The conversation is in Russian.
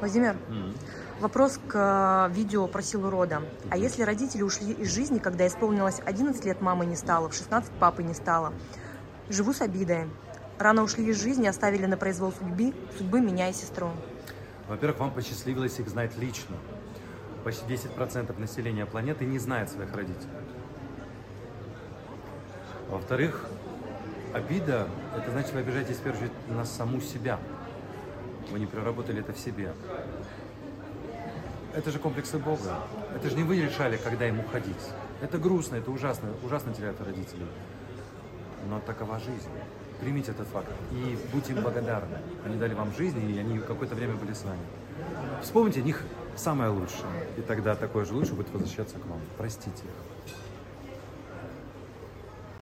Владимир, М. вопрос к э, видео про силу рода. А если родители ушли из жизни, когда исполнилось 11 лет мамы не стало, в 16 папы не стало? Живу с обидой. Рано ушли из жизни, оставили на произвол судьбы, судьбы меня и сестру. Во-первых, вам посчастливилось их знать лично. Почти 10% населения планеты не знает своих родителей. Во-вторых, обида – это значит, вы обижаетесь в первую очередь на саму себя. Вы не проработали это в себе. Это же комплексы Бога. Это же не вы решали, когда им уходить. Это грустно, это ужасно. Ужасно терять родителей. Но такова жизнь. Примите этот факт и будьте им благодарны. Они дали вам жизнь, и они какое-то время были с вами. Вспомните них самое лучшее. И тогда такое же лучшее будет возвращаться к вам. Простите их.